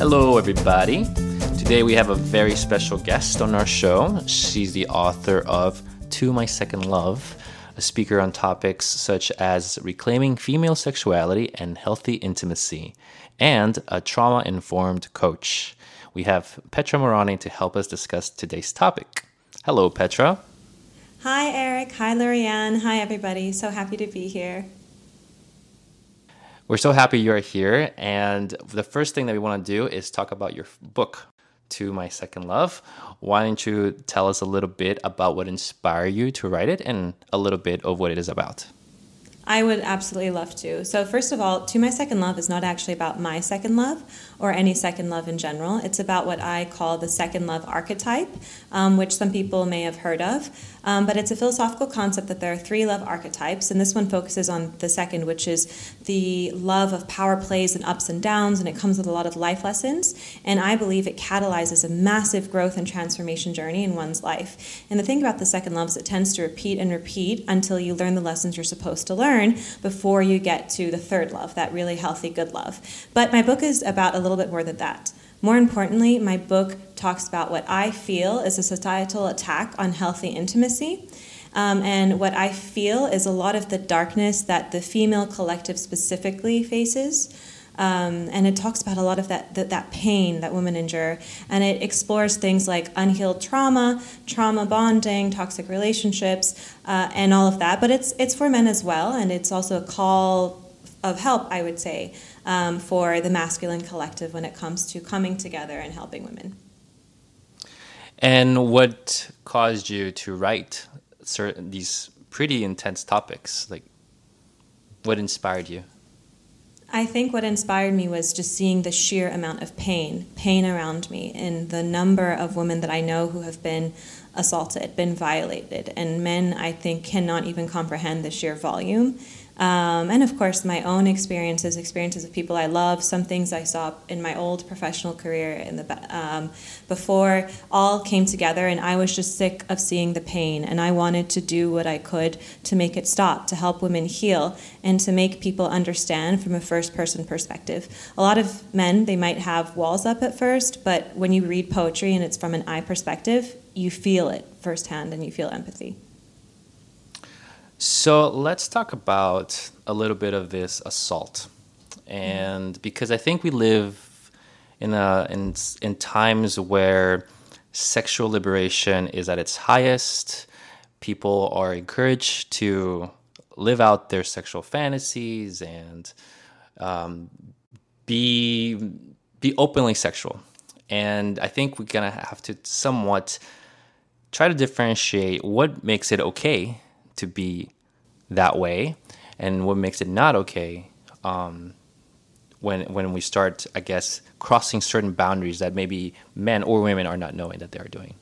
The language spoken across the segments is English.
Hello, everybody. Today we have a very special guest on our show. She's the author of To My Second Love, a speaker on topics such as reclaiming female sexuality and healthy intimacy, and a trauma informed coach. We have Petra Mourany to help us discuss today's topic. Hello, Petra. Hi, Eric. Hi, Laurianne. Hi, everybody. So happy to be here. We're so happy you're here. And the first thing that we want to do is talk about your book, To My Second Love. Why don't you tell us a little bit about what inspired you to write it and a little bit of what it is about? I would absolutely love to. So, first of all, To My Second Love is not actually about my second love or any second love in general. It's about what I call the second love archetype, um, which some people may have heard of. Um, but it's a philosophical concept that there are three love archetypes, and this one focuses on the second, which is the love of power plays and ups and downs, and it comes with a lot of life lessons. And I believe it catalyzes a massive growth and transformation journey in one's life. And the thing about the second love is it tends to repeat and repeat until you learn the lessons you're supposed to learn before you get to the third love, that really healthy, good love. But my book is about a little bit more than that. More importantly, my book talks about what I feel is a societal attack on healthy intimacy. Um, and what I feel is a lot of the darkness that the female collective specifically faces. Um, and it talks about a lot of that, that, that pain that women endure, and it explores things like unhealed trauma, trauma bonding, toxic relationships, uh, and all of that. But it's it's for men as well, and it's also a call of help, I would say, um, for the masculine collective when it comes to coming together and helping women. And what caused you to write certain these pretty intense topics? Like, what inspired you? I think what inspired me was just seeing the sheer amount of pain, pain around me, and the number of women that I know who have been assaulted, been violated, and men I think cannot even comprehend the sheer volume. Um, and of course, my own experiences, experiences of people I love, some things I saw in my old professional career in the um, before, all came together, and I was just sick of seeing the pain, and I wanted to do what I could to make it stop, to help women heal, and to make people understand from a first-person perspective. A lot of men they might have walls up at first, but when you read poetry and it's from an I perspective, you feel it firsthand, and you feel empathy. So let's talk about a little bit of this assault, and because I think we live in a in in times where sexual liberation is at its highest, people are encouraged to live out their sexual fantasies and um, be be openly sexual, and I think we're gonna have to somewhat try to differentiate what makes it okay to be that way and what makes it not okay um, when when we start i guess crossing certain boundaries that maybe men or women are not knowing that they are doing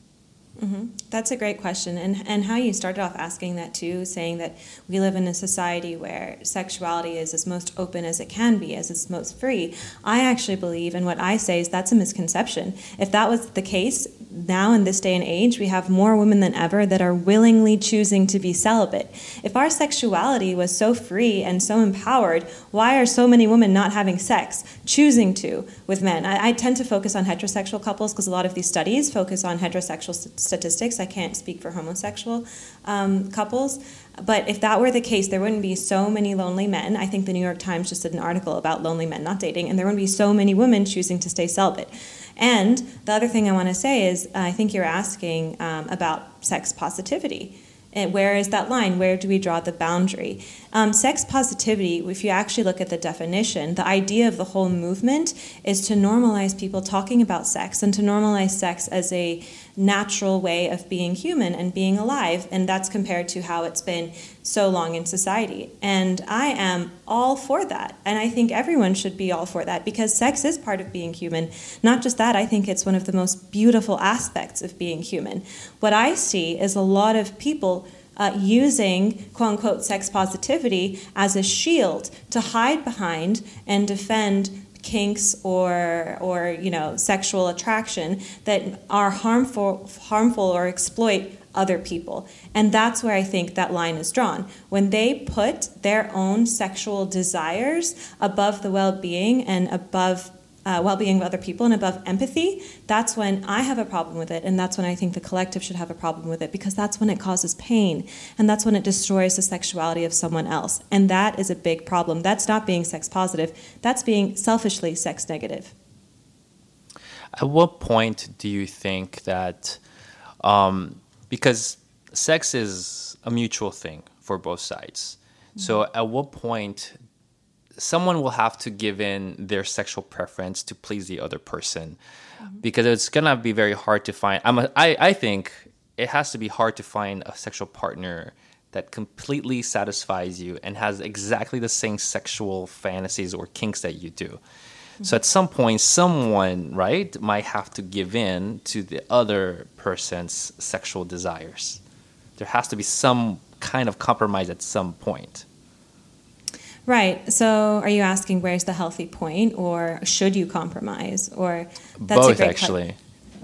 Mm-hmm. That's a great question, and and how you started off asking that too, saying that we live in a society where sexuality is as most open as it can be, as it's most free. I actually believe, and what I say is that's a misconception. If that was the case, now in this day and age, we have more women than ever that are willingly choosing to be celibate. If our sexuality was so free and so empowered, why are so many women not having sex, choosing to with men? I, I tend to focus on heterosexual couples because a lot of these studies focus on heterosexual st- statistics. I can't speak for homosexual um, couples. But if that were the case, there wouldn't be so many lonely men. I think the New York Times just did an article about lonely men not dating, and there wouldn't be so many women choosing to stay celibate. And the other thing I want to say is I think you're asking um, about sex positivity. And where is that line? Where do we draw the boundary? Um, sex positivity, if you actually look at the definition, the idea of the whole movement is to normalize people talking about sex and to normalize sex as a natural way of being human and being alive. And that's compared to how it's been so long in society. And I am all for that. And I think everyone should be all for that because sex is part of being human. Not just that, I think it's one of the most beautiful aspects of being human. What I see is a lot of people uh, using quote unquote sex positivity as a shield to hide behind and defend kinks or or you know sexual attraction that are harmful harmful or exploit other people. And that's where i think that line is drawn. When they put their own sexual desires above the well-being and above uh, well-being of other people and above empathy that's when i have a problem with it and that's when i think the collective should have a problem with it because that's when it causes pain and that's when it destroys the sexuality of someone else and that is a big problem. That's not being sex positive. That's being selfishly sex negative. At what point do you think that um, because sex is a mutual thing for both sides mm-hmm. so at what point someone will have to give in their sexual preference to please the other person mm-hmm. because it's gonna be very hard to find I'm a, I, I think it has to be hard to find a sexual partner that completely satisfies you and has exactly the same sexual fantasies or kinks that you do mm-hmm. so at some point someone right might have to give in to the other person's sexual desires there has to be some kind of compromise at some point Right. So, are you asking where's the healthy point, or should you compromise, or that's both a great actually?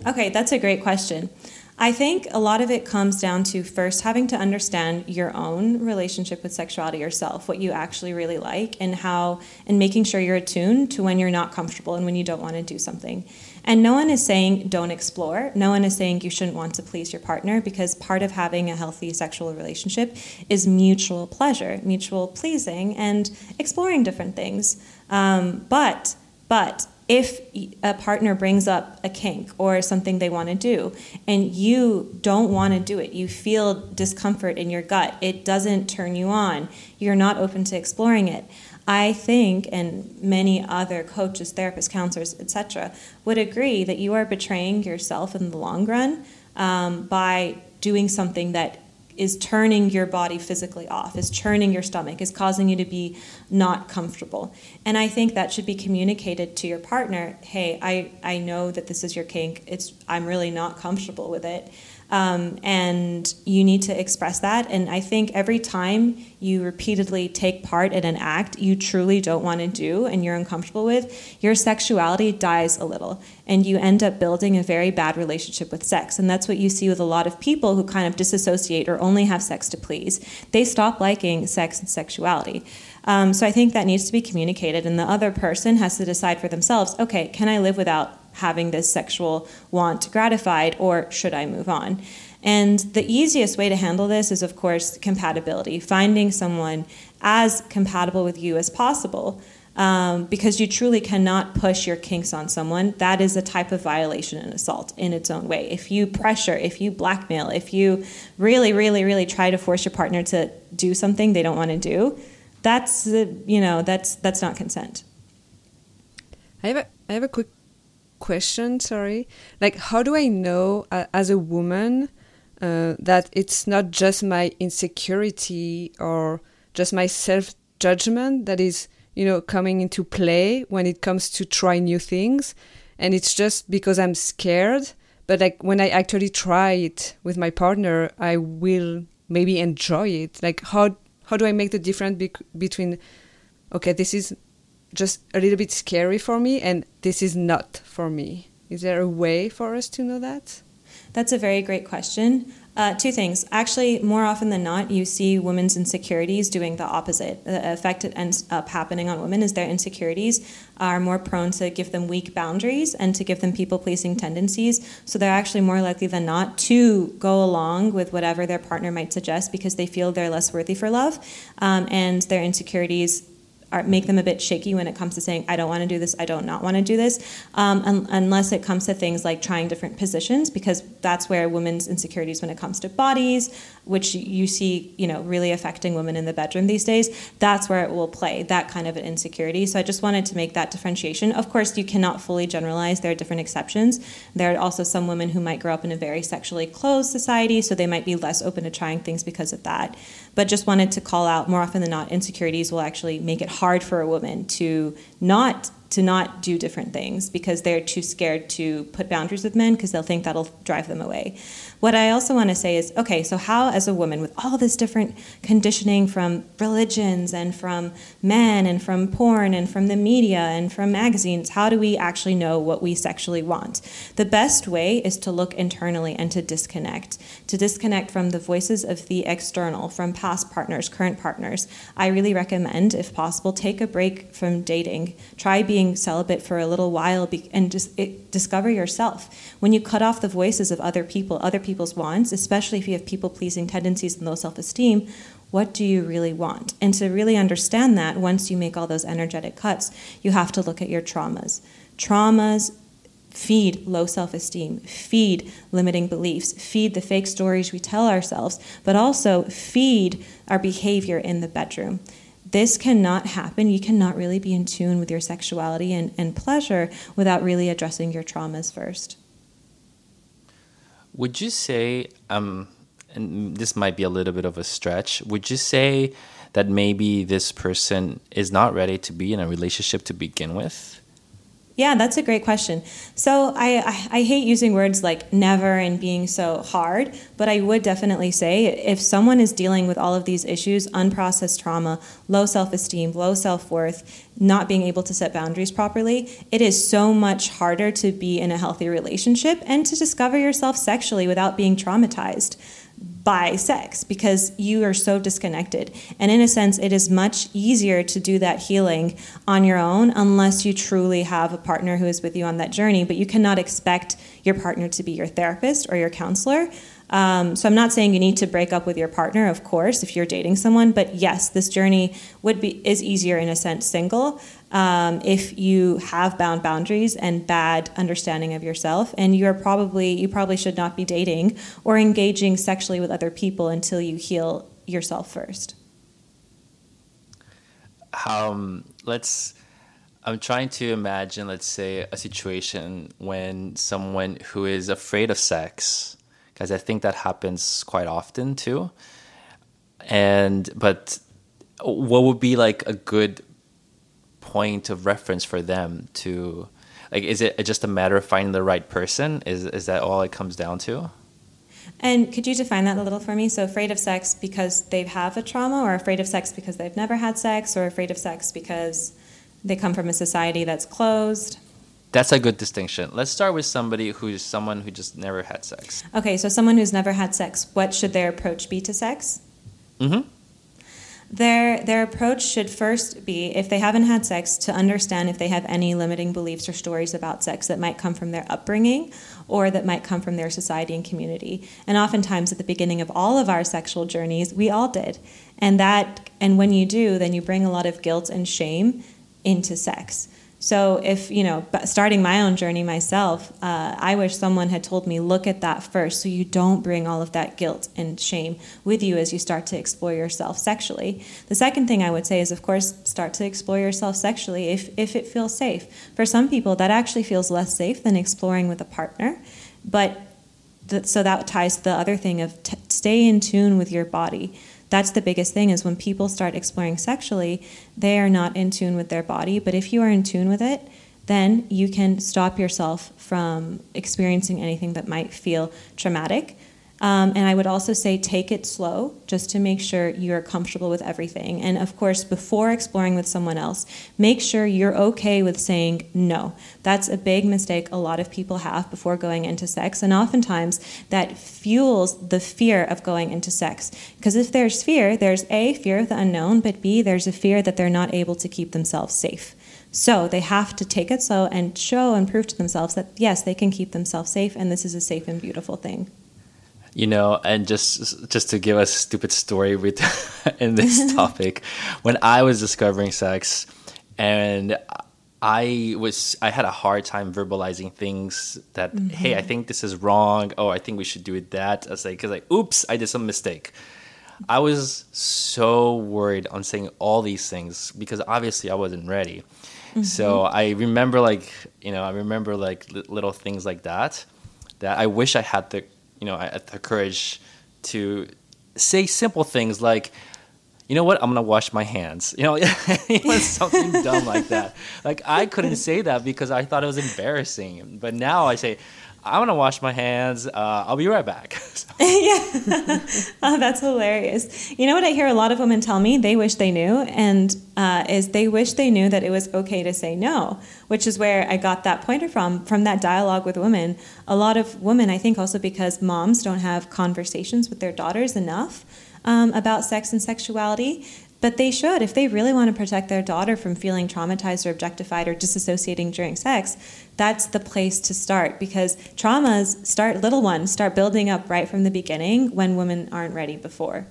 okay, that's a great question. I think a lot of it comes down to first having to understand your own relationship with sexuality yourself, what you actually really like, and how, and making sure you're attuned to when you're not comfortable and when you don't want to do something. And no one is saying don't explore. No one is saying you shouldn't want to please your partner because part of having a healthy sexual relationship is mutual pleasure, mutual pleasing, and exploring different things. Um, but, but, if a partner brings up a kink or something they want to do and you don't want to do it, you feel discomfort in your gut, it doesn't turn you on, you're not open to exploring it. I think, and many other coaches, therapists, counselors, etc., would agree that you are betraying yourself in the long run um, by doing something that is turning your body physically off, is churning your stomach, is causing you to be not comfortable. And I think that should be communicated to your partner. Hey, I, I know that this is your kink. It's I'm really not comfortable with it. Um, and you need to express that. And I think every time you repeatedly take part in an act you truly don't want to do and you're uncomfortable with, your sexuality dies a little. And you end up building a very bad relationship with sex. And that's what you see with a lot of people who kind of disassociate or only have sex to please. They stop liking sex and sexuality. Um, so I think that needs to be communicated, and the other person has to decide for themselves okay, can I live without having this sexual want gratified, or should I move on? And the easiest way to handle this is, of course, compatibility, finding someone as compatible with you as possible. Um, because you truly cannot push your kinks on someone. That is a type of violation and assault in its own way. If you pressure, if you blackmail, if you really, really, really try to force your partner to do something they don't want to do, that's you know that's that's not consent. I have a I have a quick question. Sorry, like how do I know uh, as a woman uh, that it's not just my insecurity or just my self judgment that is you know coming into play when it comes to try new things and it's just because i'm scared but like when i actually try it with my partner i will maybe enjoy it like how how do i make the difference be- between okay this is just a little bit scary for me and this is not for me is there a way for us to know that that's a very great question uh, two things. Actually, more often than not, you see women's insecurities doing the opposite. The effect that ends up happening on women is their insecurities are more prone to give them weak boundaries and to give them people pleasing tendencies. So they're actually more likely than not to go along with whatever their partner might suggest because they feel they're less worthy for love. Um, and their insecurities are, make them a bit shaky when it comes to saying, I don't want to do this, I don't not want to do this, um, un- unless it comes to things like trying different positions, because that's where women's insecurities when it comes to bodies, which you see, you know, really affecting women in the bedroom these days, that's where it will play, that kind of an insecurity. So I just wanted to make that differentiation. Of course, you cannot fully generalize, there are different exceptions. There are also some women who might grow up in a very sexually closed society, so they might be less open to trying things because of that. But just wanted to call out more often than not, insecurities will actually make it hard for a woman to not to not do different things because they're too scared to put boundaries with men because they'll think that'll drive them away. What I also want to say is okay, so how, as a woman, with all this different conditioning from religions and from men and from porn and from the media and from magazines, how do we actually know what we sexually want? The best way is to look internally and to disconnect, to disconnect from the voices of the external, from past partners, current partners. I really recommend, if possible, take a break from dating. Try being being celibate for a little while be, and just it, discover yourself. When you cut off the voices of other people, other people's wants, especially if you have people pleasing tendencies and low self esteem, what do you really want? And to really understand that, once you make all those energetic cuts, you have to look at your traumas. Traumas feed low self esteem, feed limiting beliefs, feed the fake stories we tell ourselves, but also feed our behavior in the bedroom. This cannot happen. You cannot really be in tune with your sexuality and, and pleasure without really addressing your traumas first. Would you say, um, and this might be a little bit of a stretch, would you say that maybe this person is not ready to be in a relationship to begin with? Yeah, that's a great question. So I, I, I, hate using words like never and being so hard, but I would definitely say if someone is dealing with all of these issues unprocessed trauma, low self esteem, low self worth, not being able to set boundaries properly it is so much harder to be in a healthy relationship and to discover yourself sexually without being traumatized by sex because you are so disconnected. And in a sense, it is much easier to do that healing on your own unless you truly have a partner who is with you on that journey. But you cannot expect your partner to be your therapist or your counselor. Um, so I'm not saying you need to break up with your partner, of course, if you're dating someone. But yes, this journey would be is easier in a sense single um, if you have bound boundaries and bad understanding of yourself, and you're probably you probably should not be dating or engaging sexually with other people until you heal yourself first. Um, let's. I'm trying to imagine, let's say, a situation when someone who is afraid of sex because I think that happens quite often too. And but what would be like a good point of reference for them to like is it just a matter of finding the right person? Is is that all it comes down to? And could you define that a little for me? So afraid of sex because they have a trauma or afraid of sex because they've never had sex or afraid of sex because they come from a society that's closed that's a good distinction. Let's start with somebody who's someone who just never had sex. Okay, so someone who's never had sex, what should their approach be to sex? Mm-hmm. Their their approach should first be, if they haven't had sex, to understand if they have any limiting beliefs or stories about sex that might come from their upbringing or that might come from their society and community. And oftentimes at the beginning of all of our sexual journeys, we all did. And that and when you do, then you bring a lot of guilt and shame into sex. So, if, you know, starting my own journey myself, uh, I wish someone had told me, look at that first so you don't bring all of that guilt and shame with you as you start to explore yourself sexually. The second thing I would say is, of course, start to explore yourself sexually if, if it feels safe. For some people, that actually feels less safe than exploring with a partner. But so that ties to the other thing of t- stay in tune with your body that's the biggest thing is when people start exploring sexually, they are not in tune with their body. But if you are in tune with it, then you can stop yourself from experiencing anything that might feel traumatic um, and I would also say take it slow just to make sure you're comfortable with everything. And of course, before exploring with someone else, make sure you're okay with saying no. That's a big mistake a lot of people have before going into sex. And oftentimes that fuels the fear of going into sex. Because if there's fear, there's A, fear of the unknown, but B, there's a fear that they're not able to keep themselves safe. So they have to take it slow and show and prove to themselves that yes, they can keep themselves safe and this is a safe and beautiful thing you know and just just to give a stupid story with in this topic when i was discovering sex and i was i had a hard time verbalizing things that mm-hmm. hey i think this is wrong oh i think we should do it that i was like because like oops i did some mistake i was so worried on saying all these things because obviously i wasn't ready mm-hmm. so i remember like you know i remember like little things like that that i wish i had the you know, the courage to say simple things like, you know what, I'm gonna wash my hands. You know, something dumb like that. Like I couldn't say that because I thought it was embarrassing. But now I say, I'm gonna wash my hands. Uh, I'll be right back. yeah, oh, that's hilarious. You know what I hear a lot of women tell me they wish they knew, and uh, is they wish they knew that it was okay to say no, which is where I got that pointer from from that dialogue with women. A lot of women, I think, also because moms don't have conversations with their daughters enough um, about sex and sexuality but they should if they really want to protect their daughter from feeling traumatized or objectified or disassociating during sex that's the place to start because traumas start little ones start building up right from the beginning when women aren't ready before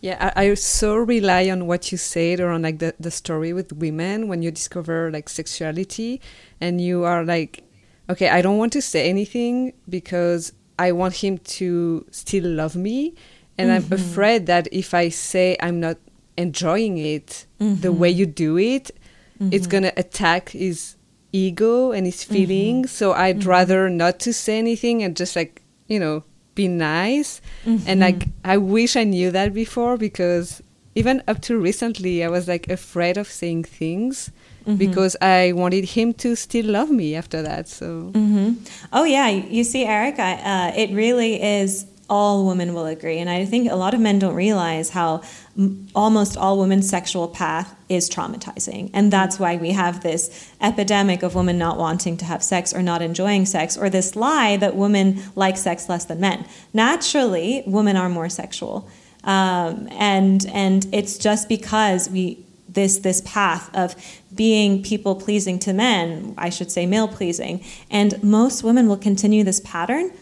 yeah, I, I, so rely on what you said or on like the, the story with women when you discover like sexuality and you are like, okay, I don't want to say anything because I want him to still love me. And mm-hmm. I'm afraid that if I say I'm not enjoying it mm-hmm. the way you do it, mm-hmm. it's going to attack his ego and his mm-hmm. feelings. So I'd mm-hmm. rather not to say anything and just like, you know, be nice. Mm-hmm. And like, I wish I knew that before because even up to recently, I was like afraid of saying things mm-hmm. because I wanted him to still love me after that. So, mm-hmm. oh yeah, you see, Eric, I, uh, it really is all women will agree. And I think a lot of men don't realize how m- almost all women's sexual path is traumatizing. And that's why we have this epidemic of women not wanting to have sex or not enjoying sex, or this lie that women like sex less than men. Naturally, women are more sexual. Um, and and it's just because we this this path of being people pleasing to men, I should say male pleasing, and most women will continue this pattern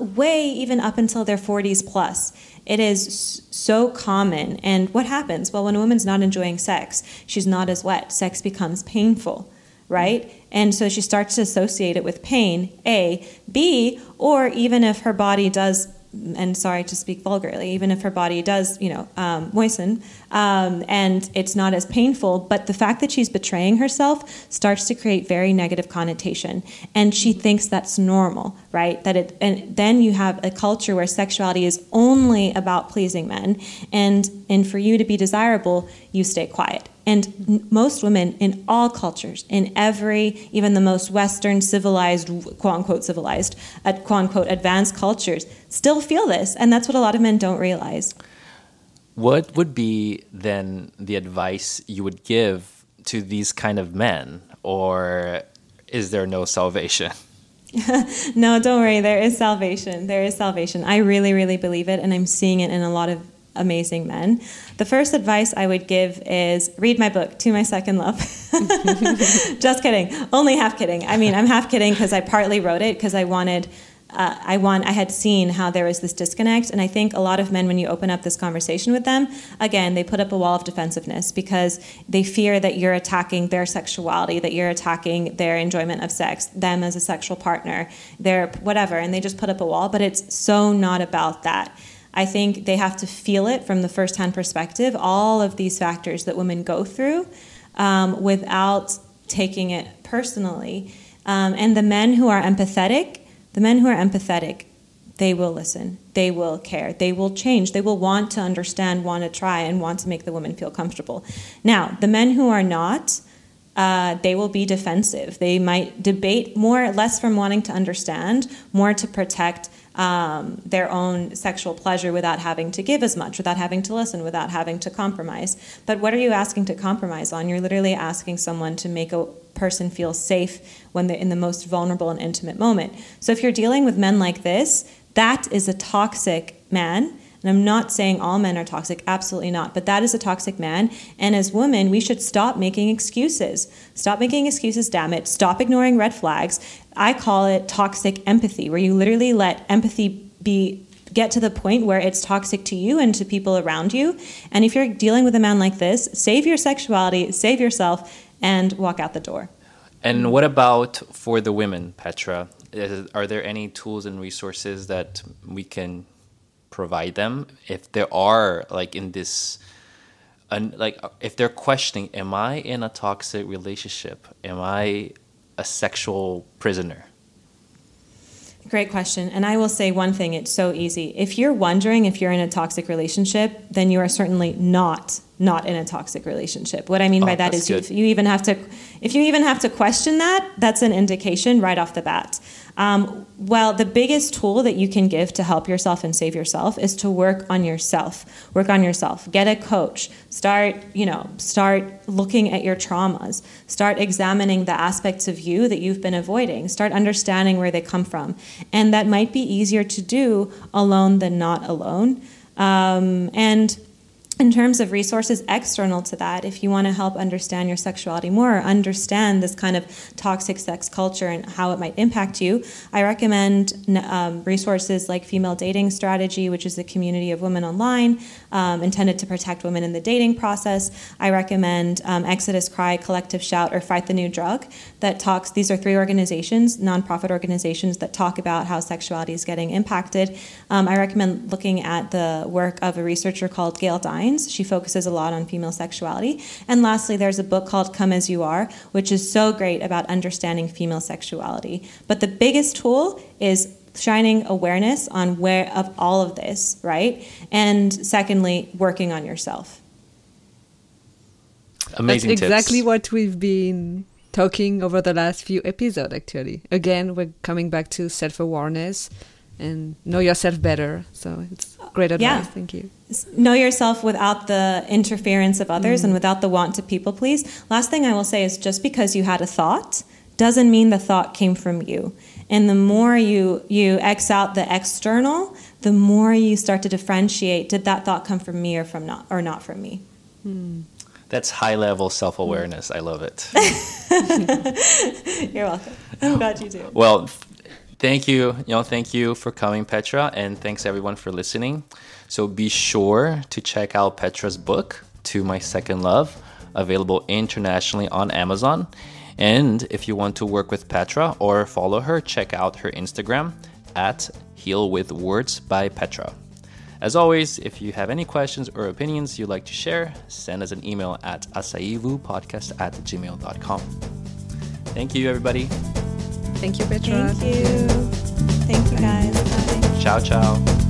way even up until their 40s plus. It is so common. And what happens? Well, when a woman's not enjoying sex, she's not as wet. Sex becomes painful, right? And so she starts to associate it with pain, A. B, or even if her body does and sorry to speak vulgarly, even if her body does, you know, um, moisten, um, and it's not as painful, but the fact that she's betraying herself starts to create very negative connotation, and she thinks that's normal, right? That it, and then you have a culture where sexuality is only about pleasing men, and and for you to be desirable, you stay quiet. And most women in all cultures, in every, even the most Western civilized, quote unquote civilized, quote unquote advanced cultures, still feel this. And that's what a lot of men don't realize. What would be then the advice you would give to these kind of men? Or is there no salvation? no, don't worry. There is salvation. There is salvation. I really, really believe it. And I'm seeing it in a lot of amazing men. The first advice I would give is read my book, To My Second Love. Just kidding. Only half kidding. I mean, I'm half kidding because I partly wrote it because I wanted. Uh, I want. I had seen how there was this disconnect, and I think a lot of men, when you open up this conversation with them, again, they put up a wall of defensiveness because they fear that you're attacking their sexuality, that you're attacking their enjoyment of sex, them as a sexual partner, their whatever, and they just put up a wall. But it's so not about that I think they have to feel it from the first hand perspective, all of these factors that women go through um, without taking it personally. Um, and the men who are empathetic, the men who are empathetic, they will listen, they will care, they will change, they will want to understand, want to try, and want to make the woman feel comfortable. Now, the men who are not, uh, they will be defensive. They might debate more, less from wanting to understand, more to protect um, their own sexual pleasure without having to give as much, without having to listen, without having to compromise. But what are you asking to compromise on? You're literally asking someone to make a person feel safe when they're in the most vulnerable and intimate moment. So if you're dealing with men like this, that is a toxic man. And I'm not saying all men are toxic, absolutely not. But that is a toxic man. And as women, we should stop making excuses. Stop making excuses, damn it. Stop ignoring red flags. I call it toxic empathy, where you literally let empathy be get to the point where it's toxic to you and to people around you. And if you're dealing with a man like this, save your sexuality, save yourself, and walk out the door. And what about for the women, Petra? Is, are there any tools and resources that we can provide them if there are like in this and like if they're questioning am i in a toxic relationship am i a sexual prisoner? Great question. And I will say one thing it's so easy. If you're wondering if you're in a toxic relationship, then you are certainly not not in a toxic relationship. What I mean by oh, that is you, you, even have to if you even have to question that, that's an indication right off the bat. Um, well, the biggest tool that you can give to help yourself and save yourself is to work on yourself. Work on yourself. Get a coach. Start, you know, start looking at your traumas. Start examining the aspects of you that you've been avoiding. Start understanding where they come from. And that might be easier to do alone than not alone. Um, and in terms of resources external to that, if you want to help understand your sexuality more, or understand this kind of toxic sex culture and how it might impact you, I recommend um, resources like Female Dating Strategy, which is a community of women online um, intended to protect women in the dating process. I recommend um, Exodus Cry, Collective Shout, or Fight the New Drug that talks. These are three organizations, nonprofit organizations that talk about how sexuality is getting impacted. Um, I recommend looking at the work of a researcher called Gail Dines she focuses a lot on female sexuality. And lastly, there's a book called Come As You Are, which is so great about understanding female sexuality. But the biggest tool is shining awareness on where of all of this, right? And secondly, working on yourself. Amazing That's exactly tips. what we've been talking over the last few episodes actually. Again, we're coming back to self-awareness and know yourself better. So it's great advice. Yeah. Thank you. Know yourself without the interference of others mm. and without the want to people please. Last thing I will say is just because you had a thought doesn't mean the thought came from you. And the more you you X out the external, the more you start to differentiate did that thought come from me or from not or not from me. Mm. That's high level self awareness. I love it. You're welcome. I'm glad you do. Well, Thank you, know, thank you for coming, Petra, and thanks everyone for listening. So be sure to check out Petra's book, To My Second Love, available internationally on Amazon. And if you want to work with Petra or follow her, check out her Instagram at Heal with Words by Petra. As always, if you have any questions or opinions you'd like to share, send us an email at acaivouspodcast at gmail.com. Thank you, everybody. Thank you, Petra. Thank you. Thank you, guys. Bye. Ciao, ciao.